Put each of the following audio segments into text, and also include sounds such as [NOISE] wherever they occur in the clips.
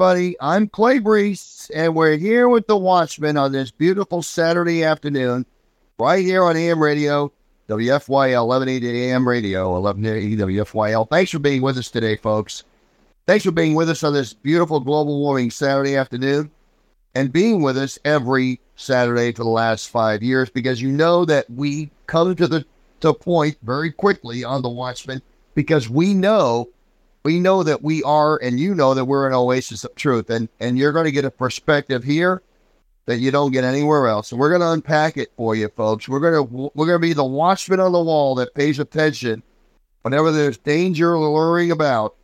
Everybody. I'm Clay Brees, and we're here with the Watchmen on this beautiful Saturday afternoon, right here on AM Radio, WFYL 1180 AM Radio, 1180 WFYL. Thanks for being with us today, folks. Thanks for being with us on this beautiful global warming Saturday afternoon and being with us every Saturday for the last five years because you know that we come to the to point very quickly on the Watchmen because we know we know that we are, and you know that we're an oasis of truth, and and you're going to get a perspective here that you don't get anywhere else. And we're going to unpack it for you, folks. We're going to we're going to be the watchman on the wall that pays attention whenever there's danger luring about.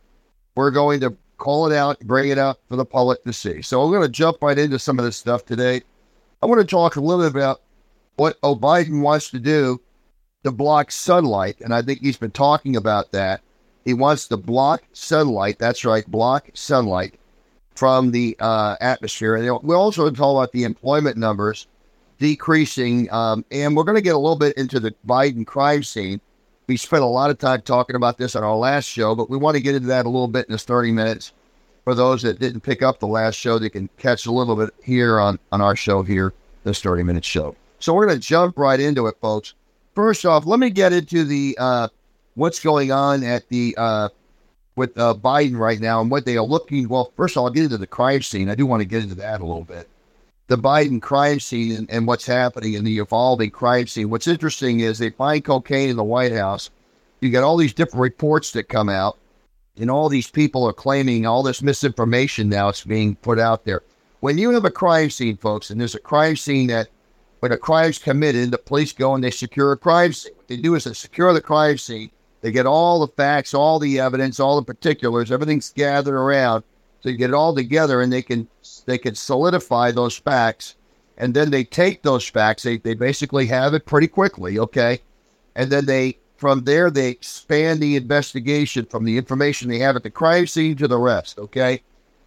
We're going to call it out, bring it out for the public to see. So we're going to jump right into some of this stuff today. I want to talk a little bit about what Biden wants to do to block sunlight, and I think he's been talking about that he wants to block sunlight. That's right, block sunlight from the uh, atmosphere. And we also talk about the employment numbers decreasing. Um, and we're going to get a little bit into the Biden crime scene. We spent a lot of time talking about this on our last show, but we want to get into that a little bit in this 30 minutes. For those that didn't pick up the last show, they can catch a little bit here on, on our show here, this 30 minute show. So we're going to jump right into it, folks. First off, let me get into the uh, what's going on at the uh, with uh, Biden right now and what they are looking. Well, first of all, I'll get into the crime scene. I do want to get into that a little bit. The Biden crime scene and, and what's happening in the evolving crime scene. What's interesting is they find cocaine in the White House. You got all these different reports that come out, and all these people are claiming all this misinformation now is being put out there. When you have a crime scene, folks, and there's a crime scene that when a crime's committed, the police go and they secure a crime scene. What they do is they secure the crime scene they get all the facts, all the evidence, all the particulars, everything's gathered around. So you get it all together and they can they can solidify those facts. And then they take those facts, they, they basically have it pretty quickly, okay? And then they from there they expand the investigation from the information they have at the crime scene to the rest, okay?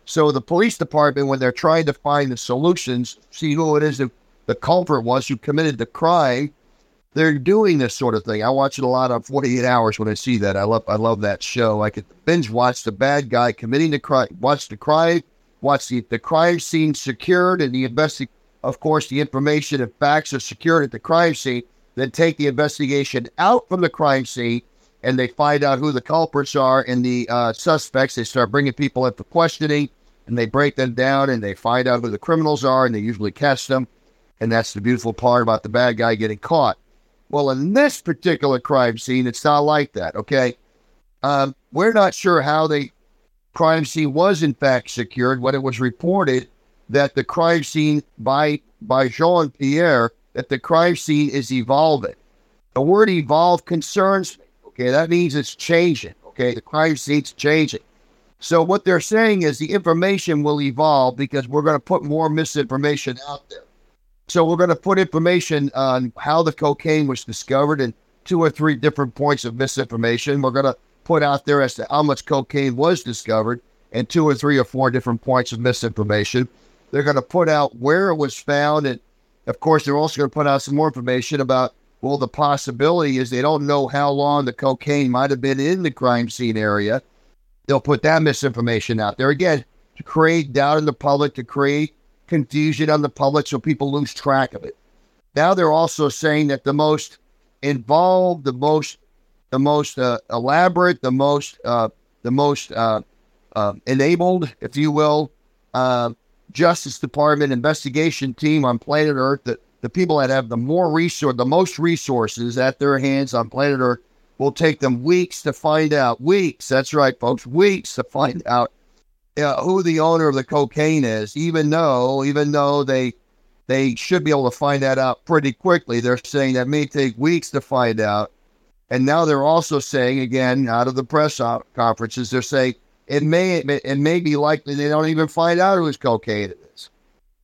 So the police department, when they're trying to find the solutions, see who it is the culprit was who committed the crime, they're doing this sort of thing. I watch it a lot on 48 Hours when I see that. I love I love that show. I could binge watch the bad guy committing the crime, watch the crime, watch the, the crime scene secured and the investi- Of course, the information and facts are secured at the crime scene. Then take the investigation out from the crime scene and they find out who the culprits are and the uh, suspects. They start bringing people in for questioning and they break them down and they find out who the criminals are and they usually catch them. And that's the beautiful part about the bad guy getting caught. Well, in this particular crime scene, it's not like that. Okay, um, we're not sure how the crime scene was in fact secured when it was reported that the crime scene by by Jean Pierre that the crime scene is evolving. The word evolve concerns me. Okay, that means it's changing. Okay, the crime scene's changing. So what they're saying is the information will evolve because we're going to put more misinformation out there. So we're going to put information on how the cocaine was discovered and two or three different points of misinformation. We're going to put out there as to how much cocaine was discovered and two or three or four different points of misinformation. They're going to put out where it was found. And of course, they're also going to put out some more information about, well, the possibility is they don't know how long the cocaine might have been in the crime scene area. They'll put that misinformation out there again to create doubt in the public, to create confusion on the public so people lose track of it. Now they're also saying that the most involved, the most, the most uh, elaborate, the most, uh, the most uh, uh enabled, if you will, uh, Justice Department investigation team on planet Earth, that the people that have the more resource, the most resources at their hands on planet Earth, will take them weeks to find out. Weeks, that's right, folks, weeks to find out uh, who the owner of the cocaine is, even though even though they they should be able to find that out pretty quickly. They're saying that may take weeks to find out. And now they're also saying again out of the press conferences, they're saying it may it may be likely they don't even find out whose cocaine it is.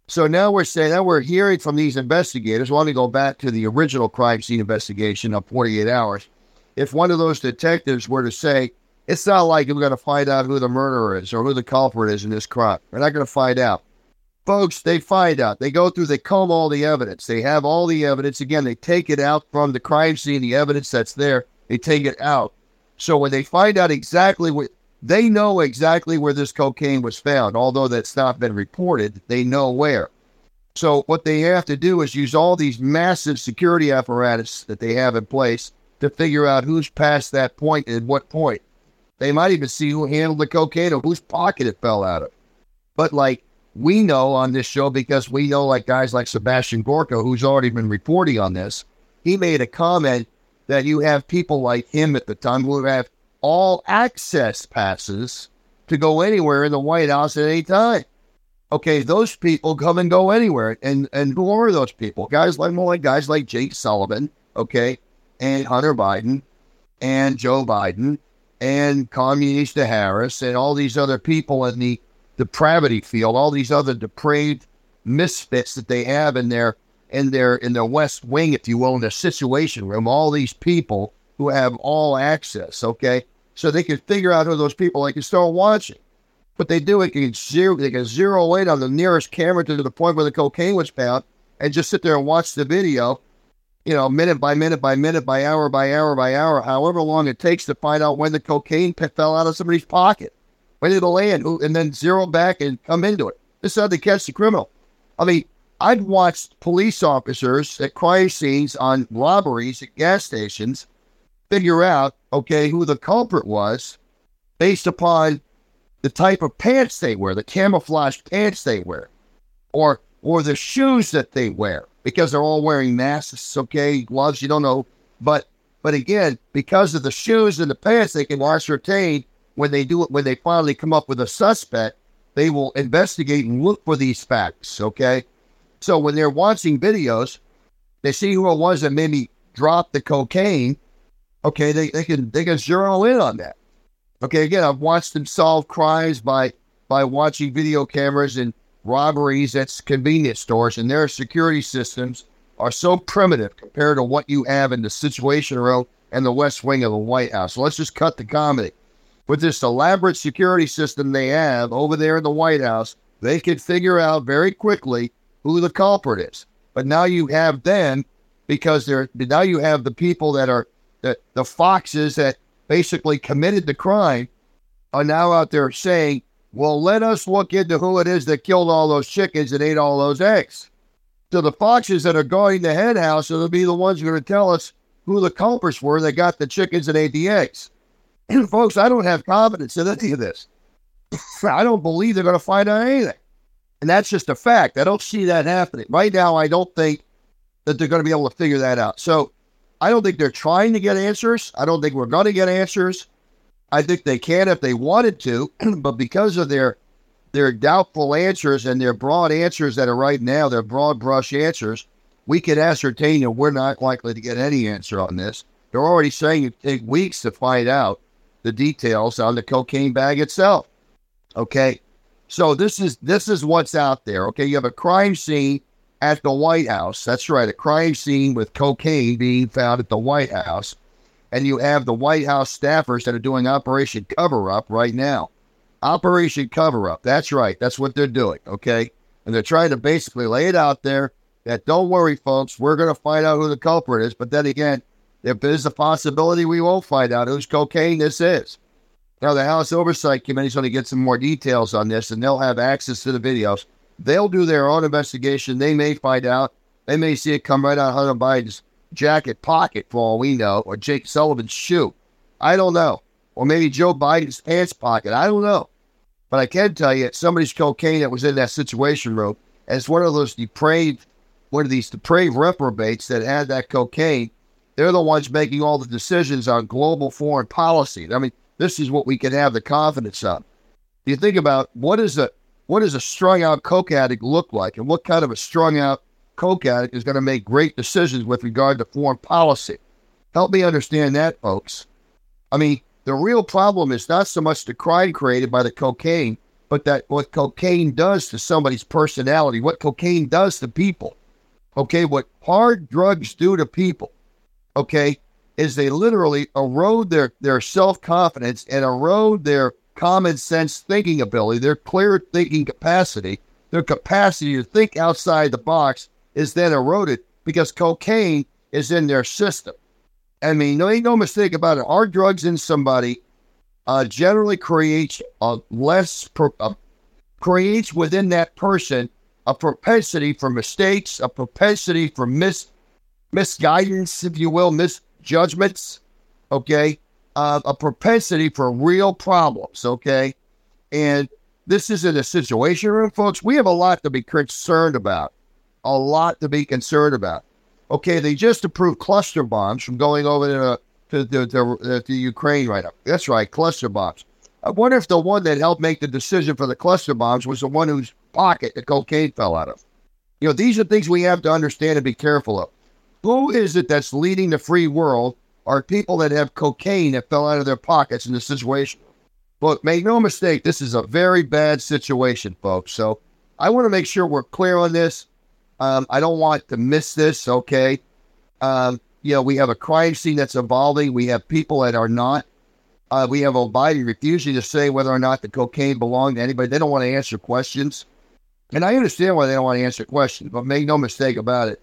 So now we're saying now we're hearing from these investigators. Let me go back to the original crime scene investigation of 48 hours. If one of those detectives were to say, it's not like we're going to find out who the murderer is or who the culprit is in this crime. We're not going to find out. Folks, they find out. They go through, they comb all the evidence. They have all the evidence. Again, they take it out from the crime scene, the evidence that's there, they take it out. So when they find out exactly what, they know exactly where this cocaine was found, although that's not been reported. They know where. So what they have to do is use all these massive security apparatus that they have in place to figure out who's past that point and what point. They might even see who handled the cocaine or whose pocket it fell out of. But like we know on this show, because we know like guys like Sebastian Gorka, who's already been reporting on this, he made a comment that you have people like him at the time who have all access passes to go anywhere in the White House at any time. Okay, those people come and go anywhere. And and who are those people? Guys like more like guys like Jake Sullivan, okay, and Hunter Biden and Joe Biden and Communista Harris and all these other people in the depravity field, all these other depraved misfits that they have in their in their in their West Wing, if you will, in their situation room, all these people who have all access, okay? So they can figure out who those people they can start watching. But they do it, can zero they can zero in on the nearest camera to the point where the cocaine was found and just sit there and watch the video you know, minute by minute by minute by hour by hour by hour, however long it takes to find out when the cocaine fell out of somebody's pocket, when did it land, and then zero back and come into it. This is how they catch the criminal. I mean, I've watched police officers at crime scenes on robberies at gas stations figure out, okay, who the culprit was based upon the type of pants they wear, the camouflage pants they wear, or or the shoes that they wear because they're all wearing masks, okay, gloves, you don't know. But but again, because of the shoes and the pants, they can ascertain when they do it when they finally come up with a suspect, they will investigate and look for these facts, okay? So when they're watching videos, they see who it was that maybe dropped the cocaine, okay, they, they can they can zero in on that. Okay, again, I've watched them solve crimes by by watching video cameras and robberies at convenience stores, and their security systems are so primitive compared to what you have in the Situation Room and the West Wing of the White House. So let's just cut the comedy. With this elaborate security system they have over there in the White House, they can figure out very quickly who the culprit is. But now you have them because they're now you have the people that are the, the foxes that basically committed the crime are now out there saying well, let us look into who it is that killed all those chickens and ate all those eggs. So the foxes that are guarding the hen house to be the ones who are going to tell us who the culprits were that got the chickens and ate the eggs. And [CLEARS THROAT] folks, I don't have confidence in any of this. [LAUGHS] I don't believe they're going to find out anything. And that's just a fact. I don't see that happening. Right now, I don't think that they're going to be able to figure that out. So I don't think they're trying to get answers. I don't think we're going to get answers. I think they can if they wanted to, [CLEARS THROAT] but because of their their doubtful answers and their broad answers that are right now, their broad brush answers, we can ascertain that we're not likely to get any answer on this. They're already saying it take weeks to find out the details on the cocaine bag itself. Okay. So this is this is what's out there. Okay, you have a crime scene at the White House. That's right, a crime scene with cocaine being found at the White House and you have the White House staffers that are doing Operation Cover Up right now. Operation Cover Up. That's right. That's what they're doing. Okay. And they're trying to basically lay it out there that don't worry, folks, we're going to find out who the culprit is. But then again, if there's a possibility we won't find out whose cocaine this is. Now, the House Oversight Committee is going to get some more details on this and they'll have access to the videos. They'll do their own investigation. They may find out. They may see it come right out of Hunter Biden's jacket pocket, for all we know, or Jake Sullivan's shoe. I don't know. Or maybe Joe Biden's pants pocket. I don't know. But I can tell you, somebody's cocaine that was in that situation room, and it's one of those depraved, one of these depraved reprobates that had that cocaine. They're the ones making all the decisions on global foreign policy. I mean, this is what we can have the confidence of. You think about what is a what does a strung out coke addict look like, and what kind of a strung out coke addict is going to make great decisions with regard to foreign policy. Help me understand that, folks. I mean, the real problem is not so much the crime created by the cocaine, but that what cocaine does to somebody's personality, what cocaine does to people. Okay, what hard drugs do to people, okay, is they literally erode their, their self confidence and erode their common sense thinking ability, their clear thinking capacity, their capacity to think outside the box is then eroded because cocaine is in their system. I mean, no, ain't no mistake about it. Our drugs in somebody uh, generally creates a less uh, creates within that person a propensity for mistakes, a propensity for mis misguidance, if you will, misjudgments. Okay, uh, a propensity for real problems. Okay, and this isn't a situation room, folks. We have a lot to be concerned about. A lot to be concerned about. Okay, they just approved cluster bombs from going over to to, to, to, to Ukraine right now. That's right, cluster bombs. I wonder if the one that helped make the decision for the cluster bombs was the one whose pocket the cocaine fell out of. You know, these are things we have to understand and be careful of. Who is it that's leading the free world are people that have cocaine that fell out of their pockets in this situation. But make no mistake, this is a very bad situation, folks. So I want to make sure we're clear on this. Um, I don't want to miss this, okay? Um, you know, we have a crime scene that's evolving. We have people that are not. Uh, we have Biden refusing to say whether or not the cocaine belonged to anybody. They don't want to answer questions. And I understand why they don't want to answer questions, but make no mistake about it.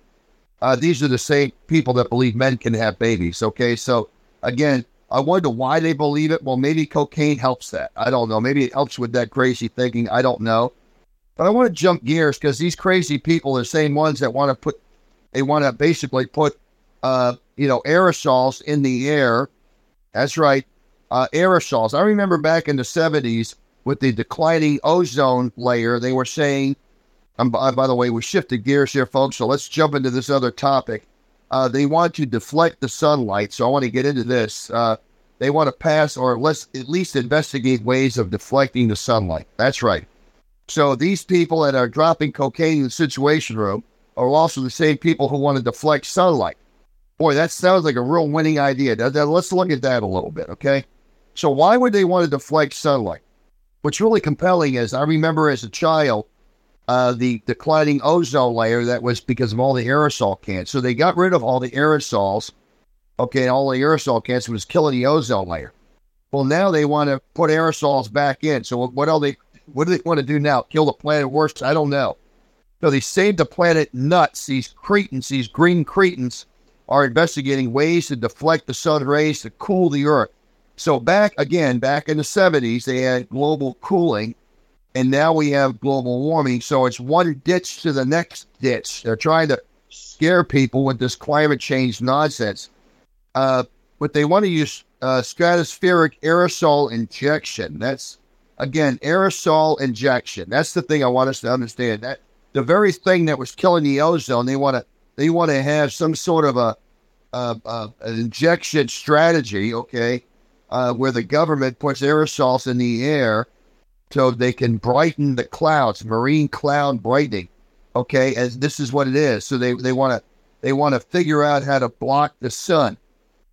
Uh, these are the same people that believe men can have babies. Okay. So again, I wonder why they believe it. Well, maybe cocaine helps that. I don't know. Maybe it helps with that crazy thinking. I don't know. But I want to jump gears because these crazy people the same ones that want to put, they want to basically put uh, you know, aerosols in the air. That's right, uh, aerosols. I remember back in the 70s with the declining ozone layer, they were saying, um, by, by the way, we shifted gears here, folks, so let's jump into this other topic. Uh, they want to deflect the sunlight, so I want to get into this. Uh, they want to pass or let's at least investigate ways of deflecting the sunlight. That's right. So these people that are dropping cocaine in the situation room are also the same people who want to deflect sunlight. Boy, that sounds like a real winning idea. Let's look at that a little bit, okay? So, why would they want to deflect sunlight? What's really compelling is I remember as a child uh, the declining ozone layer that was because of all the aerosol cans. So, they got rid of all the aerosols, okay, all the aerosol cans was killing the ozone layer. Well, now they want to put aerosols back in. So, what are they? What do they want to do now? Kill the planet worse? I don't know. So they saved the planet nuts. These cretins, these green cretins, are investigating ways to deflect the sun rays to cool the earth. So back again, back in the 70s, they had global cooling, and now we have global warming. So it's one ditch to the next ditch. They're trying to scare people with this climate change nonsense. Uh, but they want to use uh, stratospheric aerosol injection. That's again aerosol injection. That's the thing I want us to understand. That the very thing that was killing the ozone, they want to they want to have some sort of a uh, uh, an injection strategy, okay, uh, where the government puts aerosols in the air so they can brighten the clouds, marine cloud brightening, okay, as this is what it is. So they, they want to they want to figure out how to block the sun.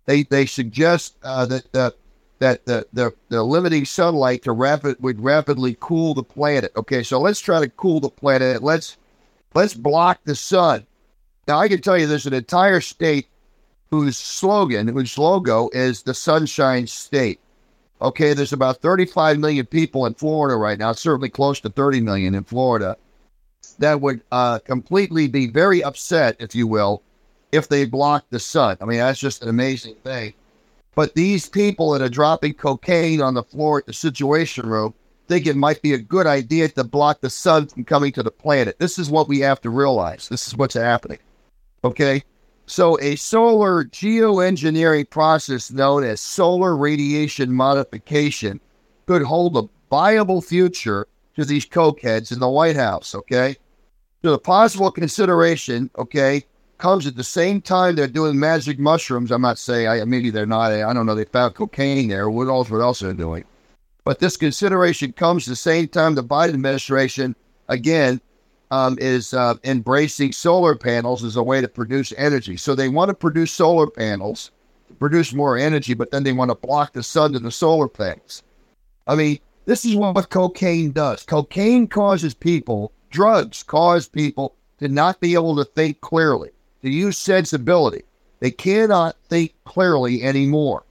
They they suggest uh, that the that the, the, the limiting sunlight to rapid would rapidly cool the planet. Okay, so let's try to cool the planet. Let's let's block the sun. Now I can tell you there's an entire state whose slogan, whose logo is the Sunshine State. Okay, there's about 35 million people in Florida right now, certainly close to 30 million in Florida, that would uh, completely be very upset, if you will, if they blocked the sun. I mean, that's just an amazing thing. But these people that are dropping cocaine on the floor at the Situation Room think it might be a good idea to block the sun from coming to the planet. This is what we have to realize. This is what's happening. Okay? So, a solar geoengineering process known as solar radiation modification could hold a viable future to these cokeheads in the White House. Okay. So, the possible consideration, okay, comes at the same time they're doing magic mushrooms. I'm not saying, I, maybe they're not, I don't know, they found cocaine there. What else, what else they're doing? But this consideration comes at the same time the Biden administration, again, um, is uh, embracing solar panels as a way to produce energy. So they want to produce solar panels, produce more energy, but then they want to block the sun to the solar panels. I mean, this is what cocaine does. Cocaine causes people, drugs cause people to not be able to think clearly, to use sensibility. They cannot think clearly anymore.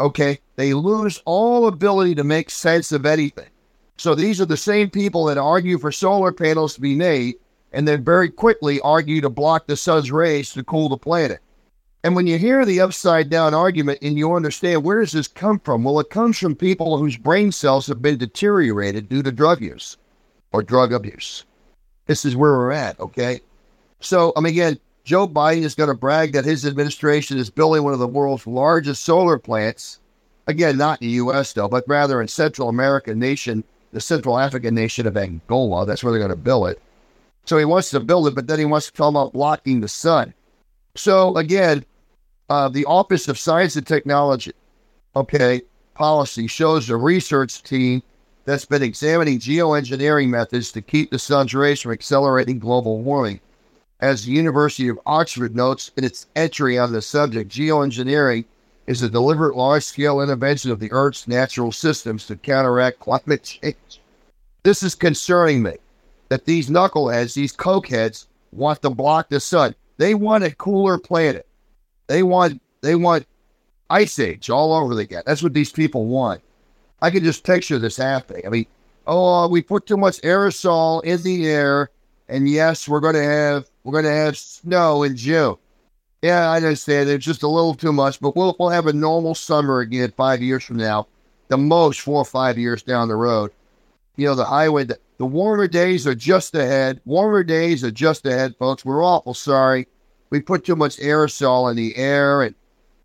Okay? They lose all ability to make sense of anything. So these are the same people that argue for solar panels to be made and then very quickly argue to block the sun's rays to cool the planet. And when you hear the upside down argument and you understand where does this come from? Well, it comes from people whose brain cells have been deteriorated due to drug use or drug abuse. This is where we're at, okay? So, I mean, again, Joe Biden is going to brag that his administration is building one of the world's largest solar plants. Again, not in the U.S., though, but rather in Central American nation, the Central African nation of Angola. That's where they're going to build it. So he wants to build it, but then he wants to talk about blocking the sun. So again, uh, the Office of Science and Technology, okay, policy shows a research team that's been examining geoengineering methods to keep the sun's rays from accelerating global warming. As the University of Oxford notes in its entry on the subject, geoengineering is a deliberate large scale intervention of the Earth's natural systems to counteract climate change. This is concerning me that these knuckleheads, these cokeheads, want to block the sun. They want a cooler planet. They want they want ice age all over again. That's what these people want. I can just picture this happening. I mean, oh, we put too much aerosol in the air, and yes, we're going to have we're going to have snow in June. Yeah, I understand. It's just a little too much, but we'll we'll have a normal summer again five years from now, the most four or five years down the road. You know, the highway, the, the warmer days are just ahead. Warmer days are just ahead, folks. We're awful sorry we put too much aerosol in the air and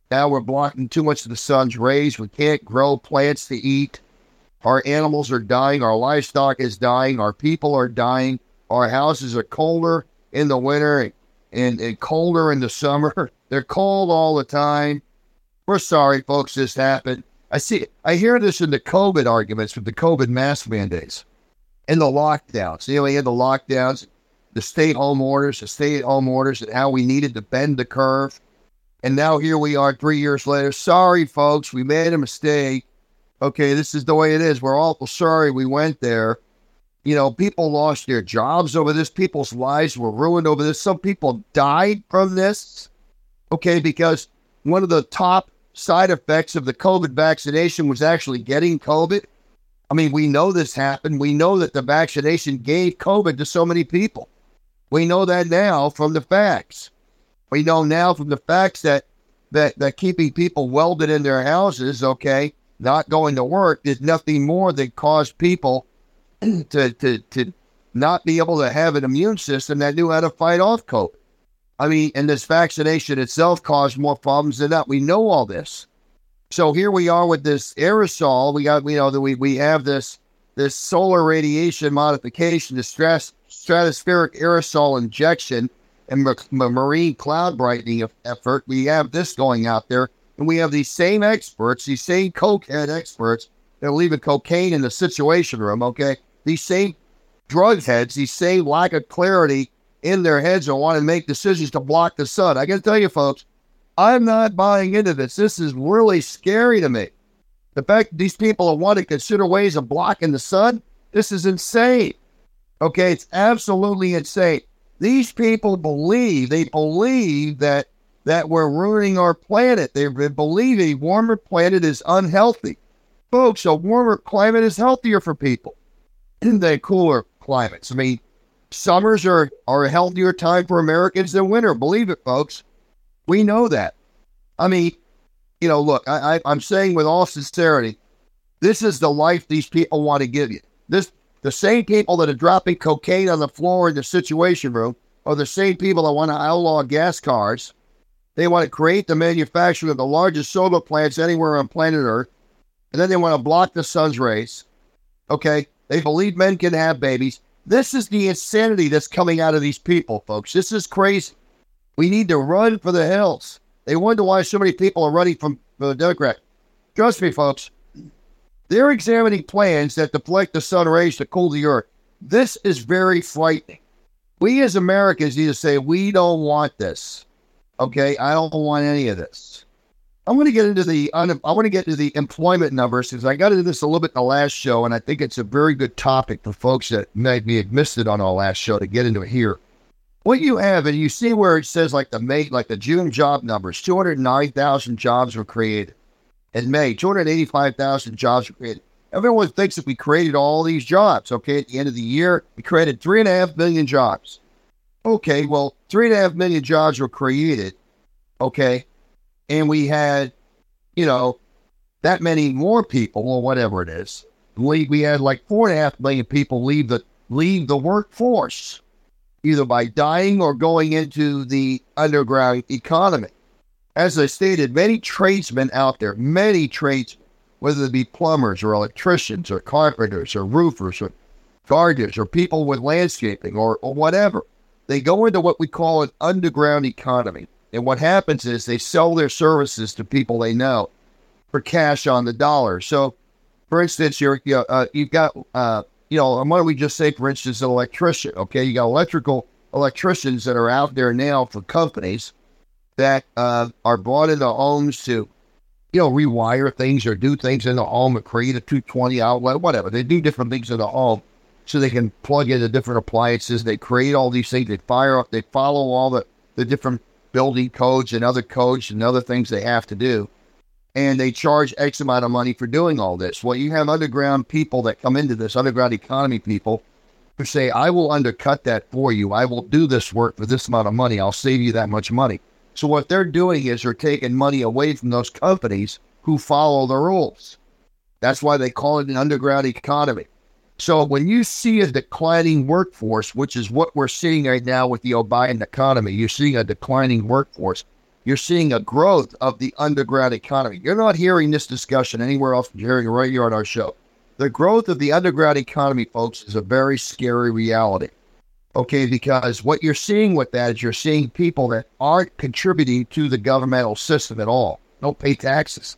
now we're blocking too much of the sun's rays. We can't grow plants to eat. Our animals are dying. Our livestock is dying. Our people are dying. Our houses are colder in the winter and, and colder in the summer. [LAUGHS] They're cold all the time. We're sorry, folks, this happened. I see, I hear this in the COVID arguments with the COVID mask mandates and the lockdowns. You know, we had the lockdowns the stay home orders, the stay at home orders, and how we needed to bend the curve. And now here we are three years later. Sorry, folks, we made a mistake. Okay, this is the way it is. We're awful sorry we went there. You know, people lost their jobs over this. People's lives were ruined over this. Some people died from this. Okay, because one of the top side effects of the COVID vaccination was actually getting COVID. I mean, we know this happened. We know that the vaccination gave COVID to so many people. We know that now from the facts. We know now from the facts that that, that keeping people welded in their houses, okay, not going to work, is nothing more than caused people [CLEARS THROAT] to, to, to not be able to have an immune system that knew how to fight off COVID. I mean, and this vaccination itself caused more problems than that. We know all this. So here we are with this aerosol. We got, you know, that we, we have this this solar radiation modification, the stress stratospheric aerosol injection and marine cloud brightening effort. We have this going out there, and we have these same experts, these same cokehead experts that are leaving cocaine in the situation room. Okay, these same drug heads, these same lack of clarity in their heads and want to make decisions to block the sun. I can tell you, folks, I'm not buying into this. This is really scary to me. The fact that these people want to consider ways of blocking the sun, this is insane. Okay, it's absolutely insane. These people believe, they believe that that we're ruining our planet. They believe a warmer planet is unhealthy. Folks, a warmer climate is healthier for people than cooler climates. I mean, summers are, are a healthier time for Americans than winter. Believe it, folks. We know that. I mean, you know, look, I, I, I'm saying with all sincerity, this is the life these people want to give you. This the same people that are dropping cocaine on the floor in the situation room are the same people that want to outlaw gas cars. They want to create the manufacturing of the largest solar plants anywhere on planet Earth. And then they want to block the sun's rays. Okay? They believe men can have babies. This is the insanity that's coming out of these people, folks. This is crazy. We need to run for the hills. They wonder why so many people are running from the Democrat. Trust me, folks. They're examining plans that deflect the sun rays to cool the earth. This is very frightening. We as Americans need to say, we don't want this. Okay, I don't want any of this. I want to get into the I want to get into the employment numbers because I got into this a little bit in the last show, and I think it's a very good topic for folks that maybe had missed it on our last show to get into it here. What you have, and you see where it says like the May, like the June job numbers, two hundred nine thousand jobs were created in May, 285,000 jobs were created. Everyone thinks that we created all these jobs, okay, at the end of the year, we created three and a half million jobs. Okay, well, three and a half million jobs were created. Okay. And we had, you know, that many more people or whatever it is. We, we had like four and a half million people leave the leave the workforce, either by dying or going into the underground economy. As I stated, many tradesmen out there, many tradesmen, whether it be plumbers or electricians or carpenters or roofers or gardeners or people with landscaping or, or whatever, they go into what we call an underground economy. And what happens is they sell their services to people they know for cash on the dollar. So, for instance, you're, you uh, you've got, uh, you know, why don't we just say, for instance, an electrician? Okay, you got electrical electricians that are out there now for companies that uh, are brought into homes to, you know, rewire things or do things in the home or create a 220 outlet, whatever. They do different things in the home so they can plug into different appliances. They create all these things. They fire up. They follow all the, the different building codes and other codes and other things they have to do. And they charge X amount of money for doing all this. Well, you have underground people that come into this, underground economy people, who say, I will undercut that for you. I will do this work for this amount of money. I'll save you that much money. So what they're doing is they're taking money away from those companies who follow the rules. That's why they call it an underground economy. So when you see a declining workforce, which is what we're seeing right now with the O'Biden economy, you're seeing a declining workforce. You're seeing a growth of the underground economy. You're not hearing this discussion anywhere else. You're hearing it right here on our show. The growth of the underground economy, folks, is a very scary reality. Okay, because what you're seeing with that is you're seeing people that aren't contributing to the governmental system at all. Don't pay taxes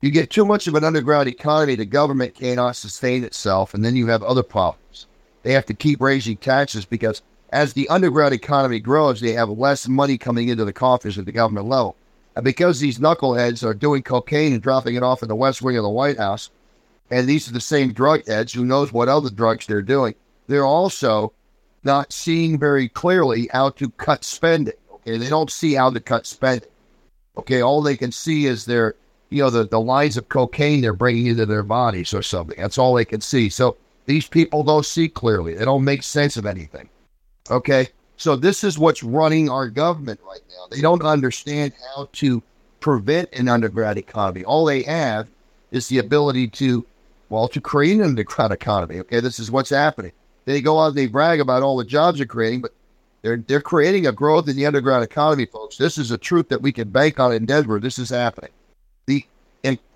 you get too much of an underground economy, the government cannot sustain itself, and then you have other problems. They have to keep raising taxes because as the underground economy grows, they have less money coming into the coffers at the government level. And because these knuckleheads are doing cocaine and dropping it off in the West Wing of the White House, and these are the same drug heads who knows what other drugs they're doing, they're also not seeing very clearly how to cut spending. Okay, they don't see how to cut spending. Okay, all they can see is their you know, the, the lines of cocaine they're bringing into their bodies or something. That's all they can see. So these people don't see clearly. They don't make sense of anything. Okay. So this is what's running our government right now. They don't understand how to prevent an underground economy. All they have is the ability to, well, to create an underground economy. Okay. This is what's happening. They go out, and they brag about all the jobs they're creating, but they're, they're creating a growth in the underground economy, folks. This is a truth that we can bank on in Denver. This is happening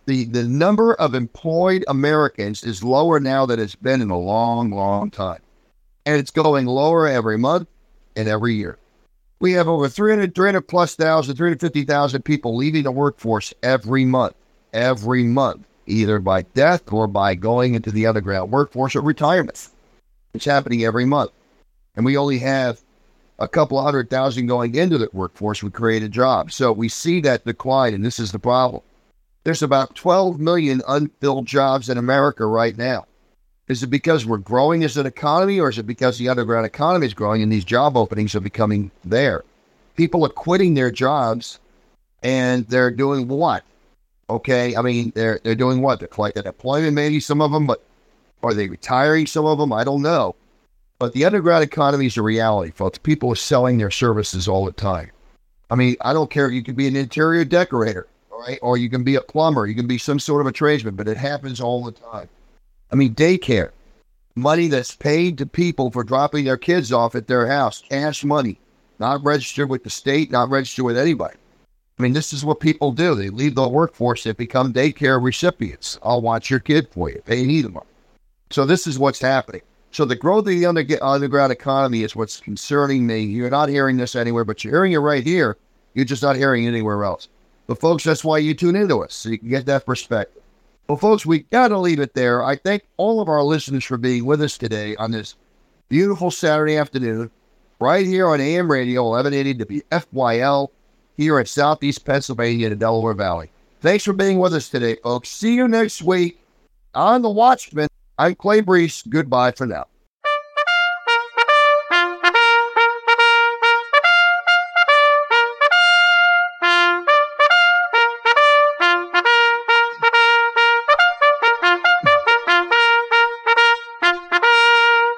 the the number of employed Americans is lower now than it's been in a long, long time, and it's going lower every month and every year. We have over 300, 300 plus thousand, 350,000 people leaving the workforce every month, every month, either by death or by going into the underground workforce or retirement. It's happening every month. And we only have a couple hundred thousand going into the workforce We created jobs. So we see that decline, and this is the problem. There's about 12 million unfilled jobs in America right now. Is it because we're growing as an economy, or is it because the underground economy is growing and these job openings are becoming there? People are quitting their jobs and they're doing what? Okay, I mean, they're they're doing what? They're collecting employment, maybe some of them, but are they retiring? Some of them, I don't know. But the underground economy is a reality, folks. People are selling their services all the time. I mean, I don't care. You could be an interior decorator right? Or you can be a plumber, you can be some sort of a tradesman, but it happens all the time. I mean, daycare, money that's paid to people for dropping their kids off at their house, cash money, not registered with the state, not registered with anybody. I mean, this is what people do. They leave the workforce, they become daycare recipients. I'll watch your kid for you. They need them. So this is what's happening. So the growth of the under, underground economy is what's concerning me. You're not hearing this anywhere, but you're hearing it right here. You're just not hearing it anywhere else. But folks, that's why you tune into us, so you can get that perspective. Well, folks, we got to leave it there. I thank all of our listeners for being with us today on this beautiful Saturday afternoon, right here on AM Radio 1180 WFYL here in Southeast Pennsylvania in the Delaware Valley. Thanks for being with us today, folks. See you next week on The Watchman. I'm Clay Brees. Goodbye for now.